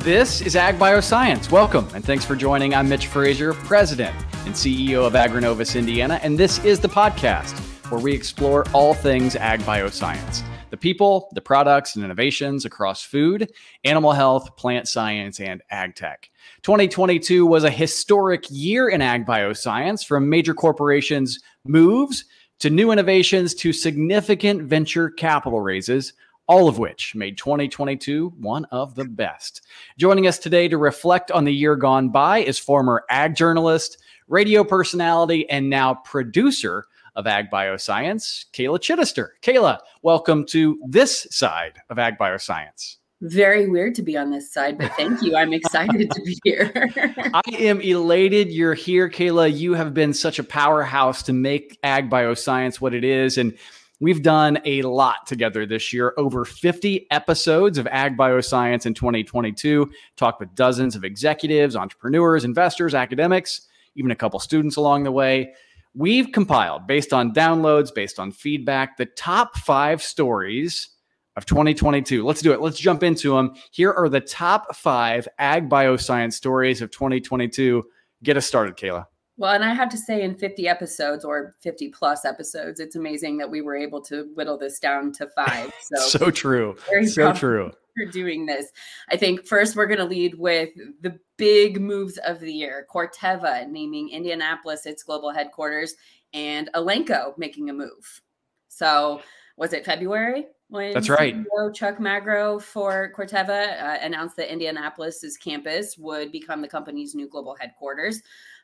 This is Ag Bioscience. Welcome and thanks for joining. I'm Mitch Frazier, President and CEO of Agrinovus Indiana, and this is the podcast where we explore all things ag bioscience the people, the products, and innovations across food, animal health, plant science, and ag tech. 2022 was a historic year in ag bioscience from major corporations' moves to new innovations to significant venture capital raises all of which made 2022 one of the best. Joining us today to reflect on the year gone by is former ag journalist, radio personality, and now producer of Ag Bioscience, Kayla Chittister. Kayla, welcome to this side of Ag Bioscience. Very weird to be on this side, but thank you. I'm excited to be here. I am elated you're here, Kayla. You have been such a powerhouse to make Ag Bioscience what it is. And We've done a lot together this year, over 50 episodes of Ag Bioscience in 2022, talked with dozens of executives, entrepreneurs, investors, academics, even a couple students along the way. We've compiled, based on downloads, based on feedback, the top five stories of 2022. Let's do it. Let's jump into them. Here are the top five ag bioscience stories of 2022. Get us started, Kayla. Well, and I have to say, in 50 episodes or 50 plus episodes, it's amazing that we were able to whittle this down to five. So, so true. so true. For doing this, I think first we're going to lead with the big moves of the year. Corteva naming Indianapolis its global headquarters, and Elanco making a move. So, was it February? when That's right. CEO Chuck Magro for Corteva uh, announced that Indianapolis's campus would become the company's new global headquarters.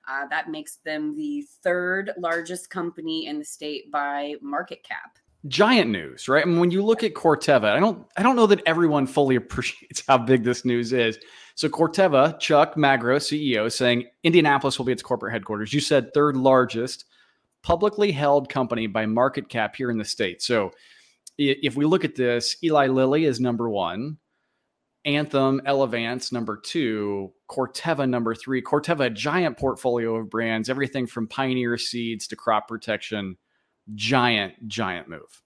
Uh, that makes them the third largest company in the state by market cap. Giant news, right? I mean, when you look at Corteva, I don't, I don't know that everyone fully appreciates how big this news is. So Corteva, Chuck Magro, CEO, saying Indianapolis will be its corporate headquarters. You said third largest publicly held company by market cap here in the state. So if we look at this, Eli Lilly is number one. Anthem, Elevance, number two, Corteva, number three. Corteva, a giant portfolio of brands, everything from pioneer seeds to crop protection. Giant, giant move.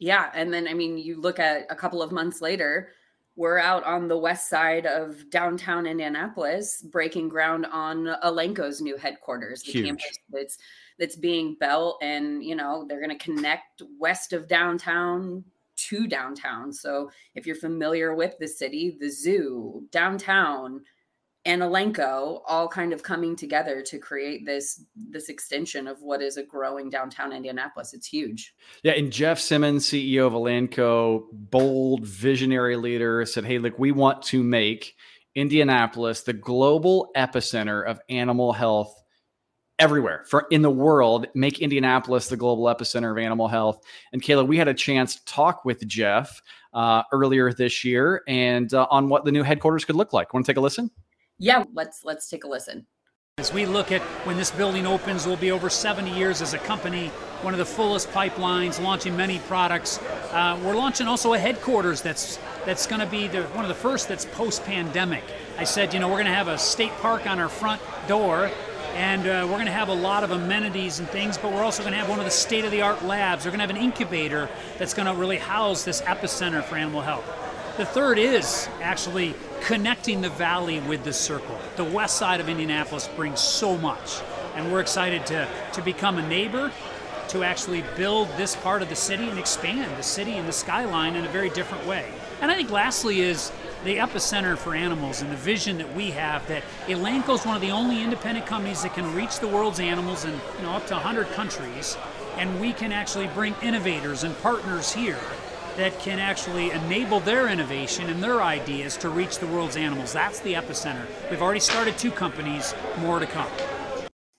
Yeah. And then, I mean, you look at a couple of months later, we're out on the west side of downtown Indianapolis, breaking ground on Elanco's new headquarters, the Huge. campus that's that's being built, and you know they're going to connect west of downtown to downtown. So if you're familiar with the city, the zoo, downtown, and Elanco all kind of coming together to create this this extension of what is a growing downtown Indianapolis. It's huge. Yeah, and Jeff Simmons, CEO of Elanco, bold visionary leader, said, "Hey, look, we want to make Indianapolis the global epicenter of animal health everywhere for in the world make indianapolis the global epicenter of animal health and kayla we had a chance to talk with jeff uh, earlier this year and uh, on what the new headquarters could look like want to take a listen yeah let's let's take a listen as we look at when this building opens, we'll be over 70 years as a company, one of the fullest pipelines, launching many products. Uh, we're launching also a headquarters that's that's going to be the, one of the first that's post-pandemic. I said, you know, we're going to have a state park on our front door and uh, we're going to have a lot of amenities and things, but we're also going to have one of the state of the art labs. We're going to have an incubator that's going to really house this epicenter for animal health. The third is actually connecting the valley with the circle. The west side of Indianapolis brings so much, and we're excited to, to become a neighbor, to actually build this part of the city and expand the city and the skyline in a very different way. And I think lastly is the epicenter for animals and the vision that we have that Elanco is one of the only independent companies that can reach the world's animals in you know, up to 100 countries, and we can actually bring innovators and partners here that can actually enable their innovation and their ideas to reach the world's animals. That's the epicenter. We've already started two companies, more to come.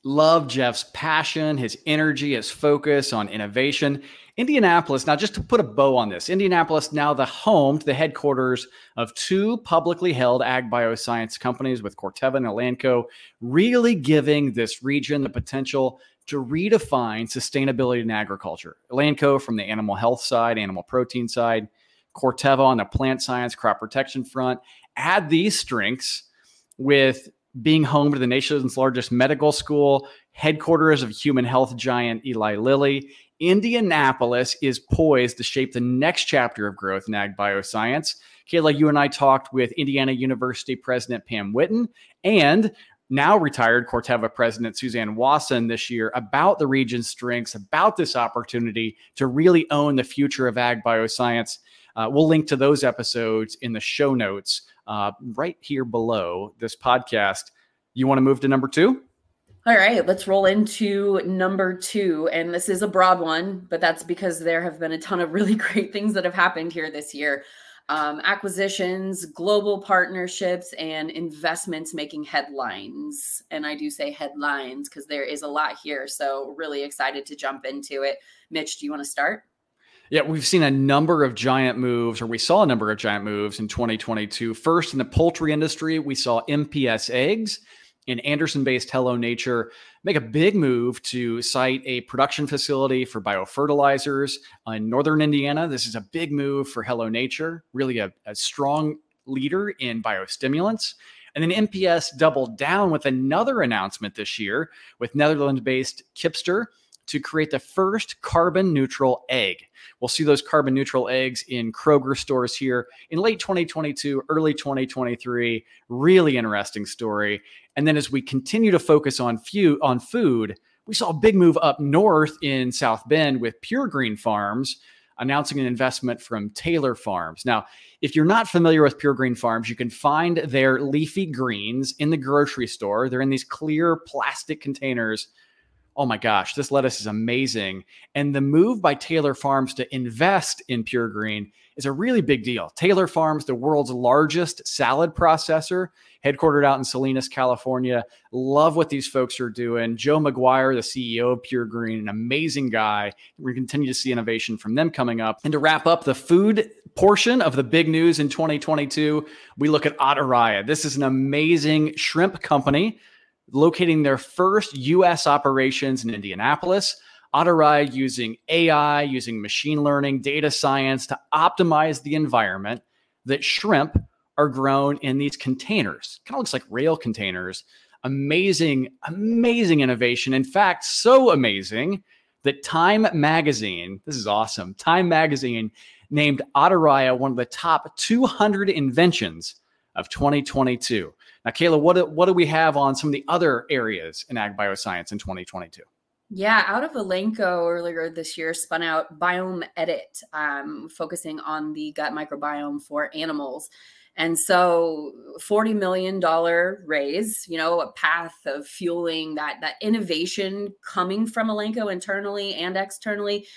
Love Jeff's passion, his energy, his focus on innovation. Indianapolis, now just to put a bow on this, Indianapolis now the home to the headquarters of two publicly held ag bioscience companies with Corteva and Elanco, really giving this region the potential to redefine sustainability in agriculture. Elanco from the animal health side, animal protein side, Corteva on the plant science, crop protection front. Add these strengths with being home to the nation's largest medical school, headquarters of human health giant Eli Lilly, Indianapolis is poised to shape the next chapter of growth in ag bioscience. Kayla, you and I talked with Indiana University President Pam Whitten and now retired Corteva President Susanne Wasson this year about the region's strengths, about this opportunity to really own the future of ag bioscience. Uh, we'll link to those episodes in the show notes uh, right here below this podcast. You want to move to number two? All right, let's roll into number two. And this is a broad one, but that's because there have been a ton of really great things that have happened here this year um, acquisitions, global partnerships, and investments making headlines. And I do say headlines because there is a lot here. So, really excited to jump into it. Mitch, do you want to start? Yeah, we've seen a number of giant moves, or we saw a number of giant moves in 2022. First, in the poultry industry, we saw MPS eggs in Anderson based Hello Nature make a big move to site a production facility for biofertilizers in northern Indiana. This is a big move for Hello Nature, really a, a strong leader in biostimulants. And then MPS doubled down with another announcement this year with Netherlands based Kipster to create the first carbon neutral egg. We'll see those carbon neutral eggs in Kroger stores here in late 2022, early 2023. Really interesting story. And then as we continue to focus on few on food, we saw a big move up north in South Bend with Pure Green Farms announcing an investment from Taylor Farms. Now, if you're not familiar with Pure Green Farms, you can find their leafy greens in the grocery store. They're in these clear plastic containers oh my gosh, this lettuce is amazing. And the move by Taylor Farms to invest in Pure Green is a really big deal. Taylor Farms, the world's largest salad processor, headquartered out in Salinas, California. Love what these folks are doing. Joe McGuire, the CEO of Pure Green, an amazing guy. We continue to see innovation from them coming up. And to wrap up the food portion of the big news in 2022, we look at Atarraya. This is an amazing shrimp company locating their first US operations in Indianapolis. Atarraya using AI, using machine learning, data science to optimize the environment that shrimp are grown in these containers. Kind of looks like rail containers. Amazing, amazing innovation. In fact, so amazing that Time Magazine, this is awesome, Time Magazine named Atarraya one of the top 200 inventions of 2022. Now, Kayla, what do, what do we have on some of the other areas in ag bioscience in 2022? Yeah, out of Elanco earlier this year spun out Biome Edit, um, focusing on the gut microbiome for animals. And so $40 million raise, you know, a path of fueling that that innovation coming from Elanco internally and externally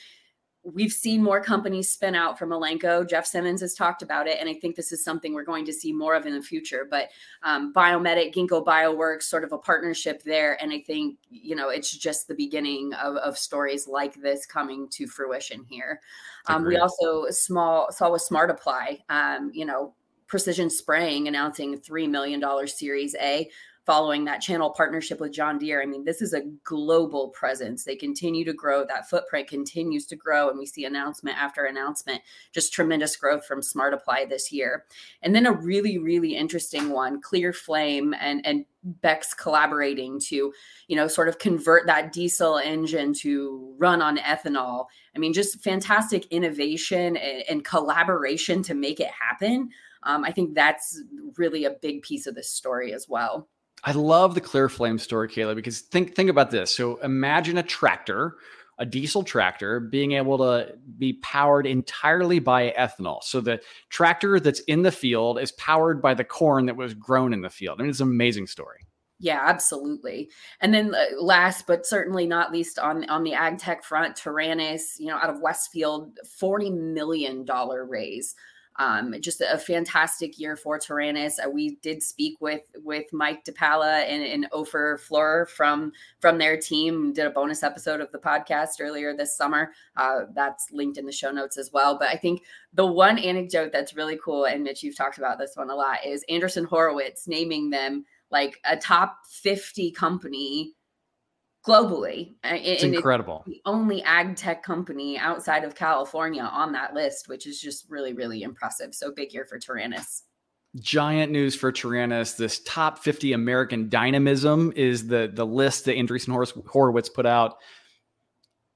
we've seen more companies spin out from Elanco. Jeff Simmons has talked about it, and I think this is something we're going to see more of in the future. But um, BiomEdit, Ginkgo Bioworks, sort of a partnership there, and I think you know it's just the beginning of, of stories like this coming to fruition here. Um, we also small saw with Smart Apply, um, you know. Precision Spraying announcing $3 million Series A following that channel partnership with John Deere. I mean, this is a global presence. They continue to grow. That footprint continues to grow. And we see announcement after announcement, just tremendous growth from Smart Apply this year. And then a really, really interesting one, Clear Flame and, and Beck's collaborating to, you know, sort of convert that diesel engine to run on ethanol. I mean, just fantastic innovation and, and collaboration to make it happen. Um, I think that's really a big piece of this story as well. I love the clear flame story, Kayla, because think think about this. So imagine a tractor, a diesel tractor, being able to be powered entirely by ethanol. So the tractor that's in the field is powered by the corn that was grown in the field. I mean, it's an amazing story. Yeah, absolutely. And then uh, last but certainly not least on on the ag tech front, Taranis, you know, out of Westfield, 40 million dollar raise um, just a fantastic year for Taranis. Uh, we did speak with with Mike DiPaola and, and Opher Flohr from from their team. Did a bonus episode of the podcast earlier this summer. Uh, that's linked in the show notes as well. But I think the one anecdote that's really cool, and Mitch, you've talked about this one a lot, is Andreessen Horowitz naming them like a top 50 company globally. It's and incredible. It's the only ag tech company outside of California on that list, which is just really, really impressive. So big year for Taranis. Giant news for Taranis. This top 50 American dynamism is the the list that Andreessen Horowitz put out.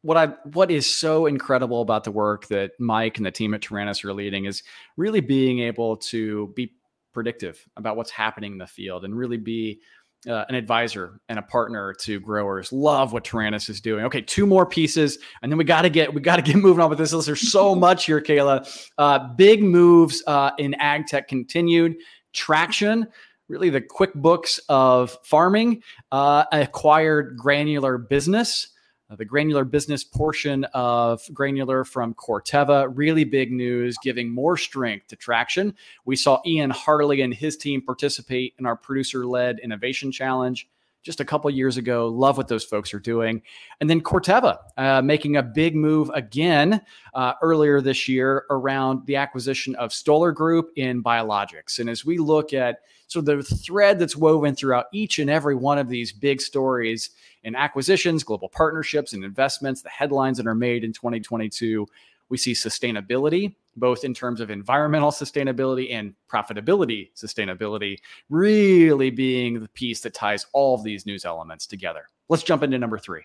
what I what is so incredible about the work that Mike and the team at Taranis are leading is really being able to be predictive about what's happening in the field and really be uh, an advisor and a partner to growers. Love what Taranis is doing. Okay, two more pieces, and then we got to get we got to get moving on with this. list. There's so much here, Kayla. Uh, big moves uh, in ag tech continued. Traction, really the QuickBooks of farming, uh, acquired Granular Business. Uh, the granular business portion of granular from Corteva, really big news, giving more strength to traction. We saw Ian Harley and his team participate in our producer led innovation challenge just a couple years ago. Love what those folks are doing. And then Corteva uh, making a big move again uh, earlier this year around the acquisition of Stoller Group in biologics. And as we look at so the thread that's woven throughout each and every one of these big stories in acquisitions, global partnerships, and investments, the headlines that are made in 2022, we see sustainability, both in terms of environmental sustainability and profitability sustainability, really being the piece that ties all of these news elements together. Let's jump into number three.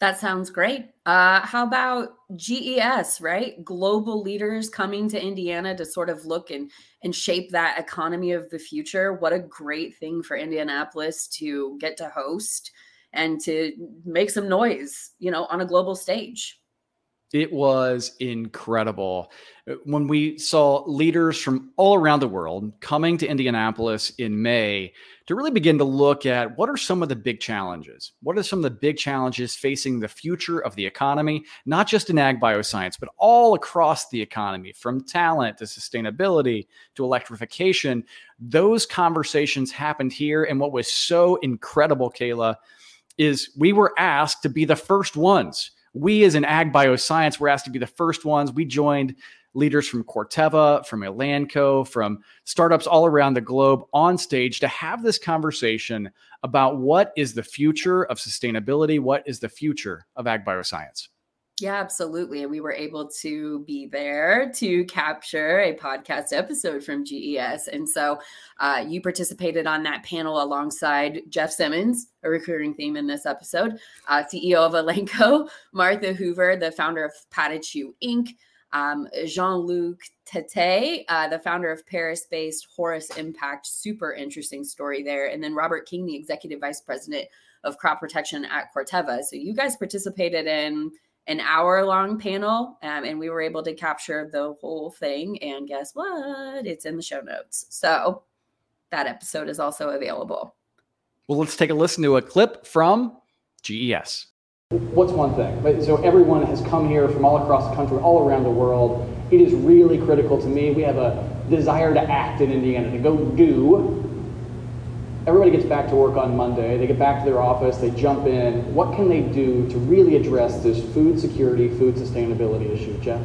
That sounds great. Uh, how about GES, right? Global leaders coming to Indiana to sort of look and, and shape that economy of the future. What a great thing for Indianapolis to get to host and to make some noise, you know, on a global stage. It was incredible uh, when we saw leaders from all around the world coming to Indianapolis in May to really begin to look at what are some of the big challenges? What are some of the big challenges facing the future of the economy, not just in ag bioscience, but all across the economy, from talent to sustainability to electrification? Those conversations happened here. And what was so incredible, Kayla, is we were asked to be the first ones. We, as an ag bioscience, were asked to be the first ones. We joined leaders from Corteva, from Elanco, from startups all around the globe on stage to have this conversation about what is the future of sustainability, what is the future of ag bioscience. Yeah, absolutely. And we were able to be there to capture a podcast episode from GES. And so uh, you participated on that panel alongside Jeff Simmons, a recurring theme in this episode, uh, CEO of Elanco, Martha Hoover, the founder of Patachou Inc., um, Jean Luc Tete, uh, the founder of Paris based Horus Impact, super interesting story there. And then Robert King, the executive vice president of crop protection at Corteva. So you guys participated in an hour long panel um, and we were able to capture the whole thing and guess what? It's in the show notes. So that episode is also available. Well let's take a listen to a clip from ges what's one thing? So everyone has come here from all across the country all around the world. It is really critical to me. We have a desire to act in indiana to go do everybody gets back to work on Monday. They get back to their office, they jump in. What can they do to really address this food security, food sustainability issue, Jeff?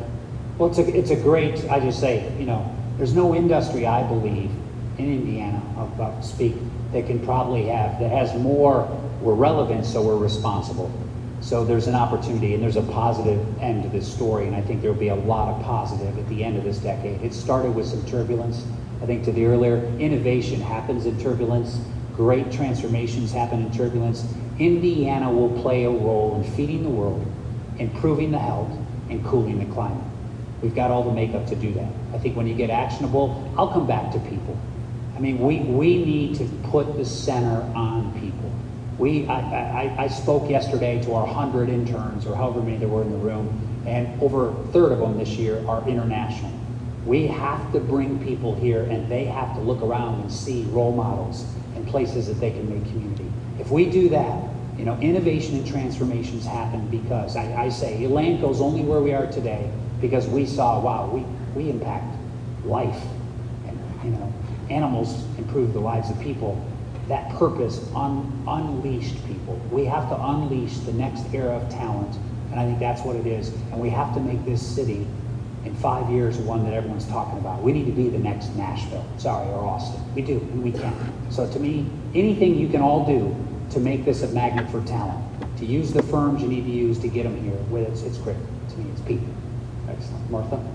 Well, it's a, it's a great, I just say, you know, there's no industry, I believe, in Indiana, I'll about to speak, that can probably have, that has more, we're relevant, so we're responsible. So there's an opportunity and there's a positive end to this story, and I think there'll be a lot of positive at the end of this decade. It started with some turbulence. I think to the earlier, innovation happens in turbulence. Great transformations happen in turbulence. Indiana will play a role in feeding the world, improving the health, and cooling the climate. We've got all the makeup to do that. I think when you get actionable, I'll come back to people. I mean, we, we need to put the center on people. We, I, I, I spoke yesterday to our 100 interns, or however many there were in the room, and over a third of them this year are international. We have to bring people here and they have to look around and see role models and places that they can make community. If we do that, you know, innovation and transformations happen because I, I say Elanco's only where we are today because we saw, wow, we, we impact life and, you know, animals improve the lives of people. That purpose un, unleashed people. We have to unleash the next era of talent, and I think that's what it is. And we have to make this city in five years one that everyone's talking about. We need to be the next Nashville, sorry, or Austin. We do, and we can. So to me, anything you can all do to make this a magnet for talent, to use the firms you need to use to get them here, with it's, it's critical. To me, it's people. Excellent. Martha?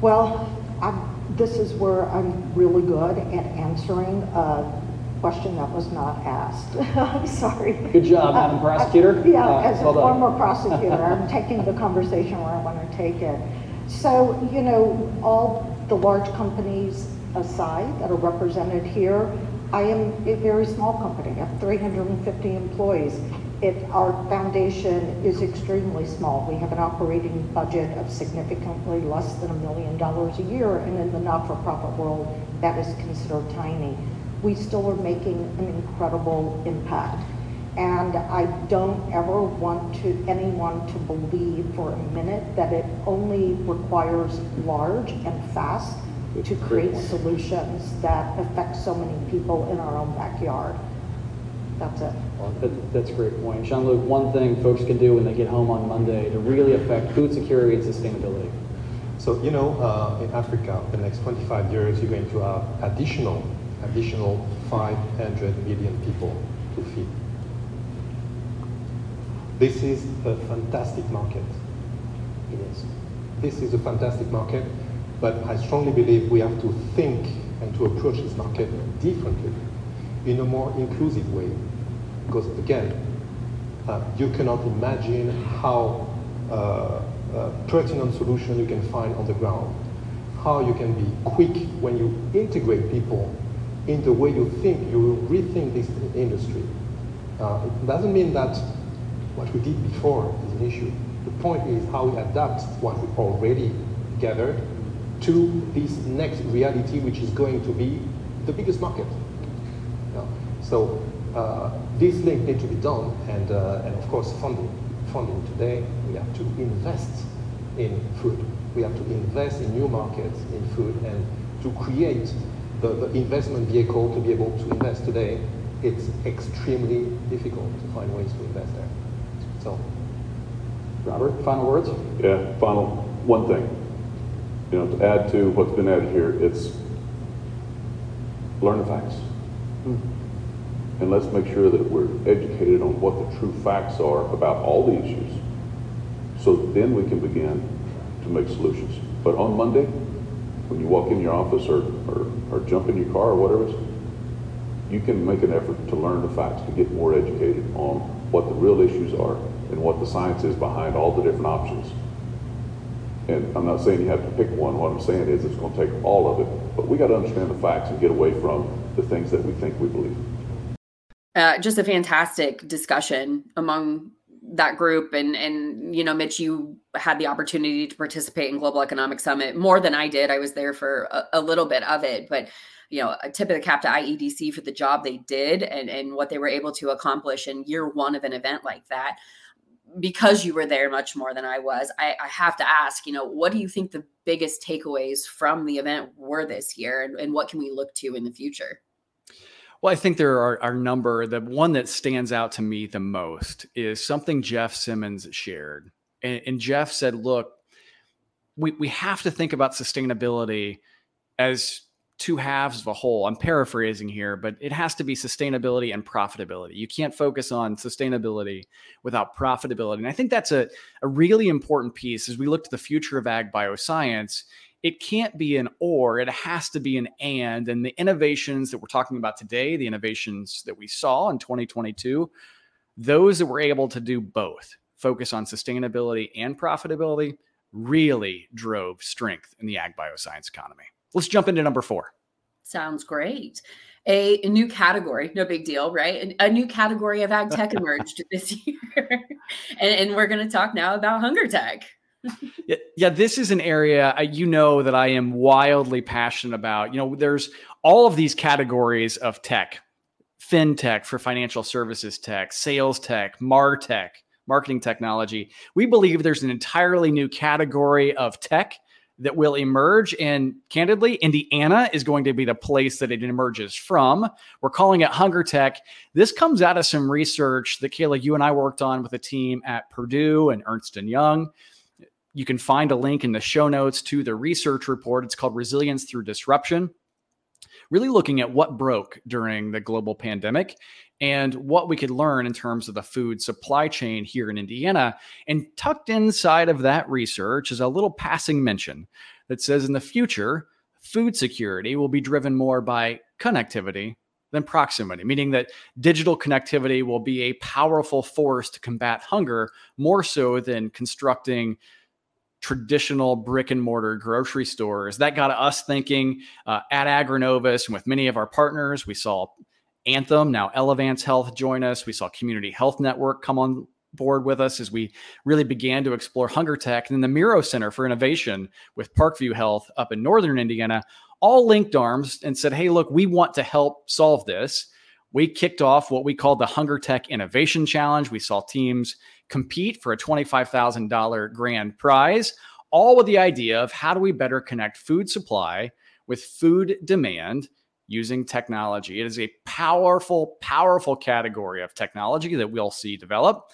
Well, I'm, this is where I'm really good at answering. Uh, question that was not asked. I'm sorry. Good job, Madam uh, Prosecutor. yeah, uh, as a well former prosecutor, I'm taking the conversation where I want to take it. So, you know, all the large companies aside that are represented here, I am a very small company. I have 350 employees. It, our foundation is extremely small. We have an operating budget of significantly less than a million dollars a year, and in the not-for-profit world, that is considered tiny. We still are making an incredible impact. And I don't ever want to anyone to believe for a minute that it only requires large and fast to create solutions that affect so many people in our own backyard. That's it. Well, that, that's a great point. Jean-Luc, one thing folks can do when they get home on Monday to really affect food security and sustainability. So, you know, uh, in Africa, the next 25 years, you're going to have additional, additional 500 million people to feed. This is a fantastic market. Is. This is a fantastic market, but I strongly believe we have to think and to approach this market differently, in a more inclusive way. Because again, uh, you cannot imagine how uh, uh, pertinent solution you can find on the ground, how you can be quick when you integrate people in the way you think, you will rethink this industry. Uh, it doesn't mean that what we did before is an issue. The point is how we adapt what we already gathered to this next reality, which is going to be the biggest market. Yeah. So uh, this link needs to be done, and, uh, and of course funding. Funding today, we have to invest in food. We have to invest in new markets in food and to create the, the investment vehicle to be able to invest today. It's extremely difficult to find ways to invest there. So, Robert, final words? Yeah, final one thing. You know, to add to what's been added here, it's learn the facts. Mm. And let's make sure that we're educated on what the true facts are about all the issues. So then we can begin to make solutions. But on Monday, when you walk in your office or, or, or jump in your car or whatever, you can make an effort to learn the facts, to get more educated on what the real issues are and what the science is behind all the different options. And I'm not saying you have to pick one. What I'm saying is it's going to take all of it. But we got to understand the facts and get away from the things that we think we believe. Uh, just a fantastic discussion among that group and and you know mitch you had the opportunity to participate in global economic summit more than i did i was there for a, a little bit of it but you know, a tip of the cap to IEDC for the job they did and, and what they were able to accomplish in year one of an event like that. Because you were there much more than I was, I, I have to ask, you know, what do you think the biggest takeaways from the event were this year and, and what can we look to in the future? Well, I think there are, are number. The one that stands out to me the most is something Jeff Simmons shared. And, and Jeff said, look, we, we have to think about sustainability as two halves of a whole. I'm paraphrasing here, but it has to be sustainability and profitability. You can't focus on sustainability without profitability. And I think that's a, a really important piece as we look to the future of ag bioscience. It can't be an or, it has to be an and. And the innovations that we're talking about today, the innovations that we saw in 2022, those that were able to do both, focus on sustainability and profitability, really drove strength in the ag bioscience economy. Let's jump into number four. Sounds great. A, a, new category, no big deal, right? A, a new category of ag tech emerged this year. and, and, we're going to talk now about hunger tech. yeah, yeah, this is an area uh, you know that I am wildly passionate about. You know, there's all of these categories of tech fintech for financial services tech, sales tech, martech, marketing technology. We believe there's an entirely new category of tech that will emerge. And candidly, Indiana is going to be the place that it emerges from. We're calling it Hunger Tech. This comes out of some research that Kayla, you and I worked on with a team at Purdue and Ernst and Young. You can find a link in the show notes to the research report. It's called Resilience Through Disruption really looking at what broke during the global pandemic and what we could learn in terms of the food supply chain here in Indiana. And tucked inside of that research is a little passing mention that says in the future, food security will be driven more by connectivity than proximity, meaning that digital connectivity will be a powerful force to combat hunger more so than constructing traditional brick and mortar grocery stores. That got us thinking uh, at Agrinovus and with many of our partners. We saw Anthem, now Elevance Health join us. We saw Community Health Network come on board with us as we really began to explore hunger tech. And then the Mirro Center for Innovation with Parkview Health up in northern Indiana all linked arms and said, hey, look, we want to help solve this. We kicked off what we called the Hunger Tech Innovation Challenge. We saw teams compete for a $25,000 grand prize, all with the idea of how do we better connect food supply with food demand using technology. It is a powerful, powerful category of technology that we'll see develop.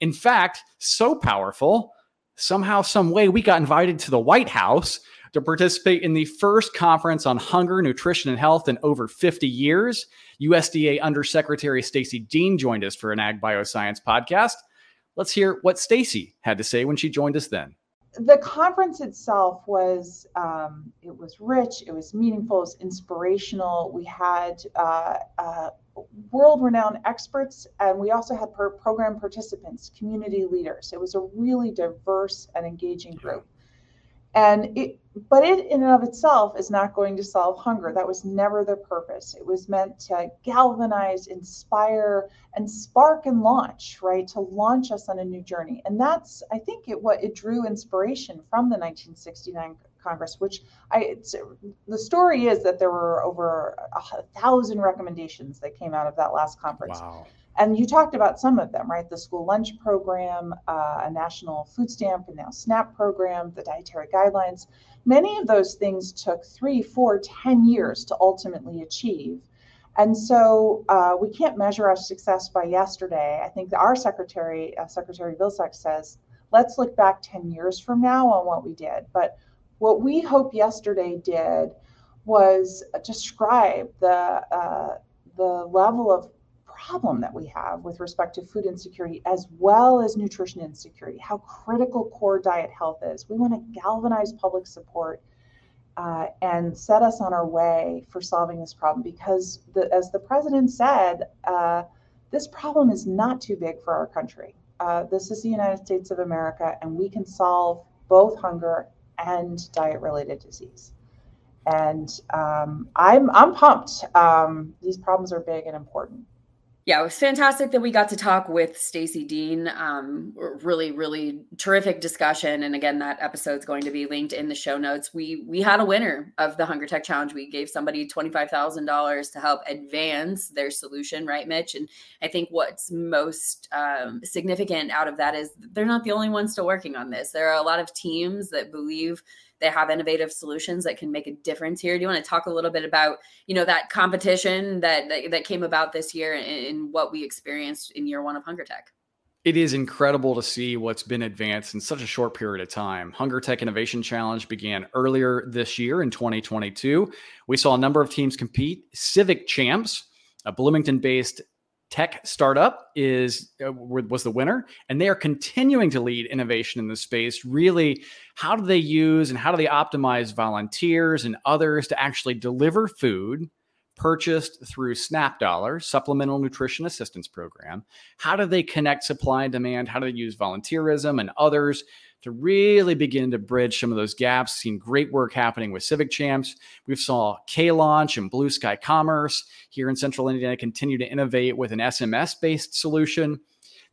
In fact, so powerful, somehow, some way, we got invited to the White House to participate in the first conference on hunger, nutrition, and health in over 50 years. USDA Undersecretary Stacy Dean joined us for an Ag Bioscience podcast. Let's hear what Stacy had to say when she joined us then. The conference itself was um, it was rich, it was meaningful, it was inspirational. We had uh, uh, world-renowned experts, and we also had per- program participants, community leaders. It was a really diverse and engaging group and it but it in and of itself is not going to solve hunger. That was never the purpose. It was meant to galvanize inspire and spark and launch right to launch us on a new journey. And that's i think it what it drew inspiration from the 1969 congress which i the story is that there were over a thousand recommendations that came out of that last conference wow and you talked about some of them, right? The school lunch program, uh, a national food stamp and now SNAP program, the dietary guidelines. Many of those things took three, four, ten years to ultimately achieve. And so uh, we can't measure our success by yesterday. I think our secretary, uh, Secretary Vilsack says, let's look back 10 years from now on what we did. But what we hope yesterday did was describe the, uh, the level of problem that we have with respect to food insecurity as well as nutrition insecurity, how critical core diet health is. We want to galvanize public support uh, and set us on our way for solving this problem because, the, as the president said, uh, this problem is not too big for our country. Uh, this is the United States of America, and we can solve both hunger and diet related disease. And um, I'm, I'm pumped. Um, these problems are big and important yeah, it was fantastic that we got to talk with Stacy Dean. Um, really, really terrific discussion. And again, that episode's going to be linked in the show notes. We we had a winner of the Hunger Tech Challenge. We gave somebody twenty five thousand dollars to help advance their solution, right, Mitch? And I think what's most um, significant out of that is they're not the only ones still working on this. There are a lot of teams that believe they have innovative solutions that can make a difference here. Do you want to talk a little bit about, you know, that competition that that, that came about this year and, and what we experienced in year one of Hunger Tech? It is incredible to see what's been advanced in such a short period of time. Hunger Tech Innovation Challenge began earlier this year in 2022. We saw a number of teams compete. Civic Champs, a Bloomington based tech startup is uh, was the winner and they are continuing to lead innovation in the space. Really how do they use and how do they optimize volunteers and others to actually deliver food purchased through snap dollars supplemental nutrition assistance program? How do they connect supply and demand? How do they use volunteerism and others to really begin to bridge some of those gaps. Seen great work happening with Civic Champs. We've saw K Launch and Blue Sky Commerce here in Central Indiana continue to innovate with an SMS based solution.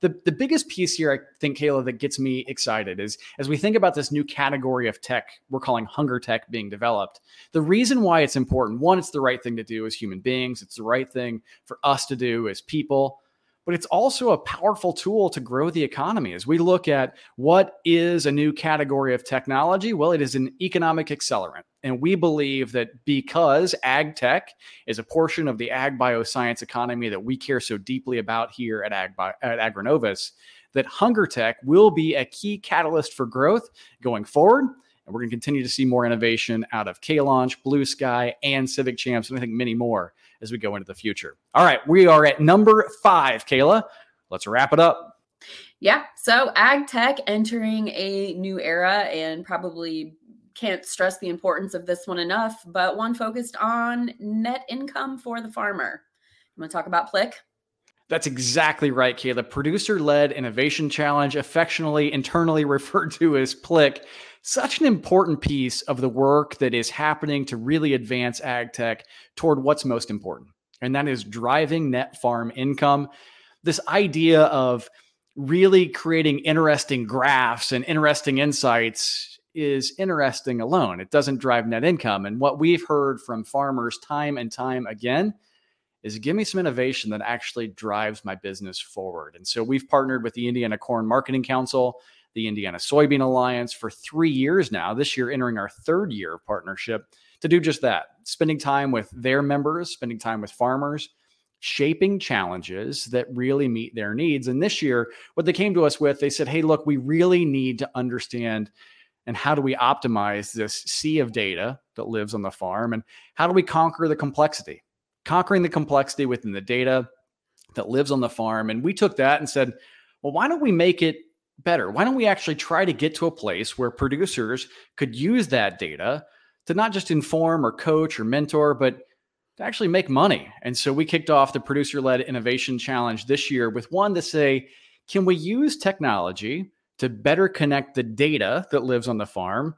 The, the biggest piece here, I think, Kayla, that gets me excited is as we think about this new category of tech we're calling hunger tech being developed. The reason why it's important one, it's the right thing to do as human beings, it's the right thing for us to do as people but it's also a powerful tool to grow the economy. As we look at what is a new category of technology, well, it is an economic accelerant. And we believe that because ag tech is a portion of the ag bioscience economy that we care so deeply about here at, ag, at Agrinovus, that hunger tech will be a key catalyst for growth going forward. And we're going to continue to see more innovation out of K Launch, Blue Sky, and Civic Champs, and I think many more as we go into the future. All right, we are at number five, Kayla. Let's wrap it up. Yeah. So ag tech entering a new era and probably can't stress the importance of this one enough, but one focused on net income for the farmer. I'm going to talk about Plick. That's exactly right, Kayla. Producer led innovation challenge, affectionately internally referred to as Plick, such an important piece of the work that is happening to really advance ag tech toward what's most important, and that is driving net farm income. This idea of really creating interesting graphs and interesting insights is interesting alone. It doesn't drive net income. And what we've heard from farmers time and time again is give me some innovation that actually drives my business forward. And so we've partnered with the Indiana Corn Marketing Council, the Indiana Soybean Alliance for three years now, this year entering our third year of partnership to do just that, spending time with their members, spending time with farmers, shaping challenges that really meet their needs. And this year, what they came to us with, they said, hey, look, we really need to understand and how do we optimize this sea of data that lives on the farm and how do we conquer the complexity conquering the complexity within the data that lives on the farm. And we took that and said, well, why don't we make it better? Why don't we actually try to get to a place where producers could use that data to not just inform or coach or mentor, but to actually make money? And so we kicked off the producer led innovation challenge this year with one to say, can we use technology to better connect the data that lives on the farm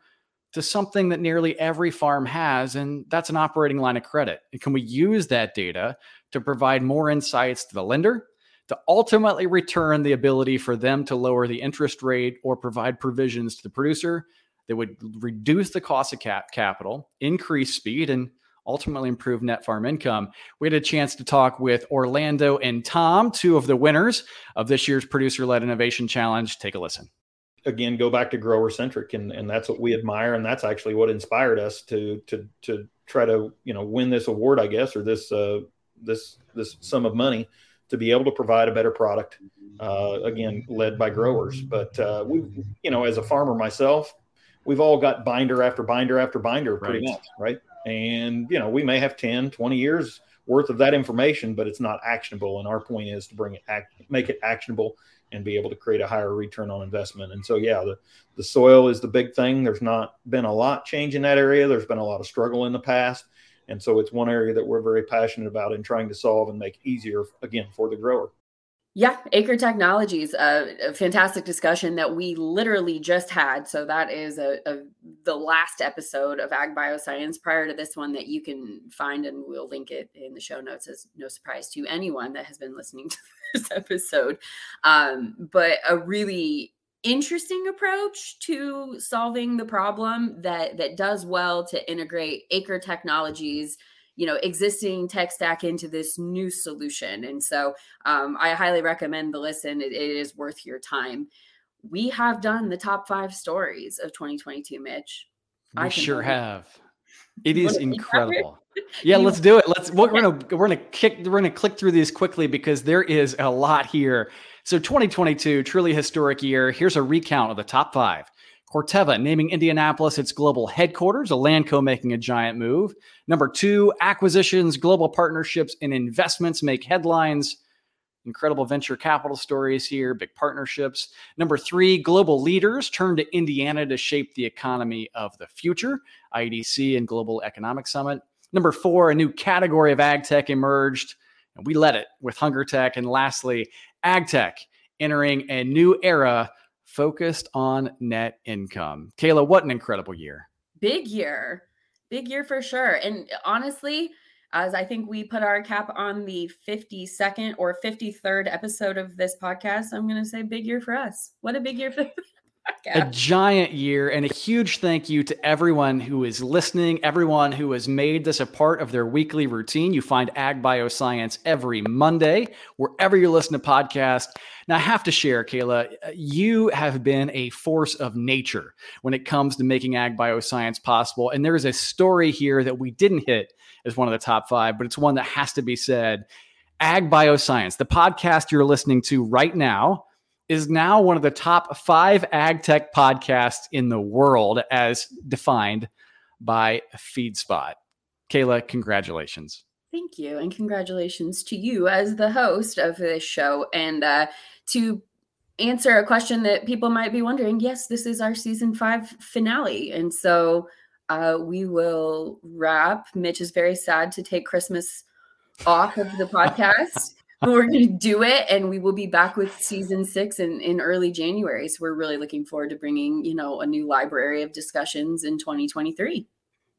to something that nearly every farm has, and that's an operating line of credit. And can we use that data to provide more insights to the lender to ultimately return the ability for them to lower the interest rate or provide provisions to the producer that would reduce the cost of cap- capital, increase speed, and ultimately improve net farm income. We had a chance to talk with Orlando and Tom, two of the winners of this year's Producer Led Innovation Challenge. Take a listen again go back to grower centric and and that's what we admire and that's actually what inspired us to to to try to you know win this award i guess or this uh this this sum of money to be able to provide a better product uh again led by growers. But uh we you know as a farmer myself we've all got binder after binder after binder pretty right. much right? And you know we may have 10 20 years worth of that information but it's not actionable and our point is to bring it act, make it actionable and be able to create a higher return on investment. And so, yeah, the, the soil is the big thing. There's not been a lot change in that area. There's been a lot of struggle in the past. And so it's one area that we're very passionate about in trying to solve and make easier again for the grower. Yeah, Acre Technologies, uh, a fantastic discussion that we literally just had. So that is a, a, the last episode of Ag Bioscience prior to this one that you can find, and we'll link it in the show notes as no surprise to anyone that has been listening to this episode. Um, but a really interesting approach to solving the problem that that does well to integrate Acre Technologies you know existing tech stack into this new solution. And so um, i highly recommend the listen. It, it is worth your time. We have done the top five stories of 2022 mitch. We I sure have it is incredible. Yeah let's do it. Let's we're gonna we're gonna kick we're gonna click through these quickly because there is a lot here. So 2022 truly historic year. Here's a recount of the top five. Corteva naming Indianapolis its global headquarters, a Elanco making a giant move. Number two, acquisitions, global partnerships, and investments make headlines. Incredible venture capital stories here, big partnerships. Number three, global leaders turn to Indiana to shape the economy of the future, IDC and Global Economic Summit. Number four, a new category of ag tech emerged, and we led it with Hunger Tech. And lastly, ag tech entering a new era focused on net income. Kayla, what an incredible year. Big year. Big year for sure. And honestly, as I think we put our cap on the 52nd or 53rd episode of this podcast, I'm going to say big year for us. What a big year for a giant year and a huge thank you to everyone who is listening, everyone who has made this a part of their weekly routine. You find Ag Bioscience every Monday, wherever you listen to podcasts. Now, I have to share, Kayla, you have been a force of nature when it comes to making Ag Bioscience possible. And there is a story here that we didn't hit as one of the top five, but it's one that has to be said. Ag Bioscience, the podcast you're listening to right now, is now one of the top five ag tech podcasts in the world as defined by FeedSpot. Kayla, congratulations. Thank you. And congratulations to you as the host of this show. And uh, to answer a question that people might be wondering yes, this is our season five finale. And so uh, we will wrap. Mitch is very sad to take Christmas off of the podcast. But we're going to do it and we will be back with season six in, in early January. So we're really looking forward to bringing, you know, a new library of discussions in 2023.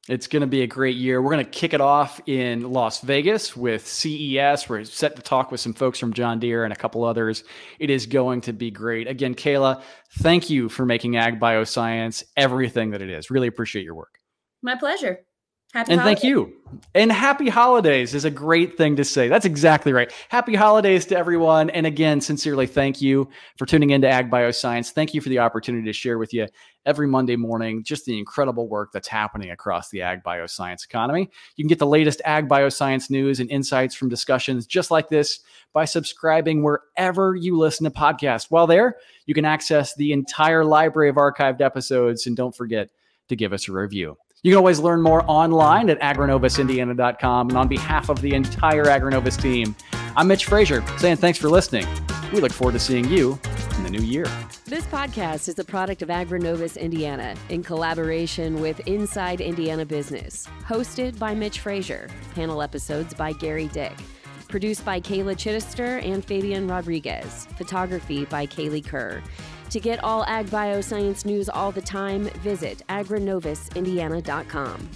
It's going to be a great year. We're going to kick it off in Las Vegas with CES. We're set to talk with some folks from John Deere and a couple others. It is going to be great. Again, Kayla, thank you for making Ag Bioscience everything that it is. Really appreciate your work. My pleasure. Happy and holidays. thank you. And happy holidays is a great thing to say. That's exactly right. Happy holidays to everyone. And again, sincerely, thank you for tuning into Ag Bioscience. Thank you for the opportunity to share with you every Monday morning just the incredible work that's happening across the Ag Bioscience economy. You can get the latest Ag Bioscience news and insights from discussions just like this by subscribing wherever you listen to podcasts. While there, you can access the entire library of archived episodes. And don't forget to give us a review. You can always learn more online at agrinovusindiana.com. And on behalf of the entire Agrinovus team, I'm Mitch Frazier saying thanks for listening. We look forward to seeing you in the new year. This podcast is a product of Agrinovus Indiana in collaboration with Inside Indiana Business. Hosted by Mitch Frazier. Panel episodes by Gary Dick. Produced by Kayla Chittister and Fabian Rodriguez. Photography by Kaylee Kerr. To get all ag bioscience news all the time, visit agrinovusindiana.com.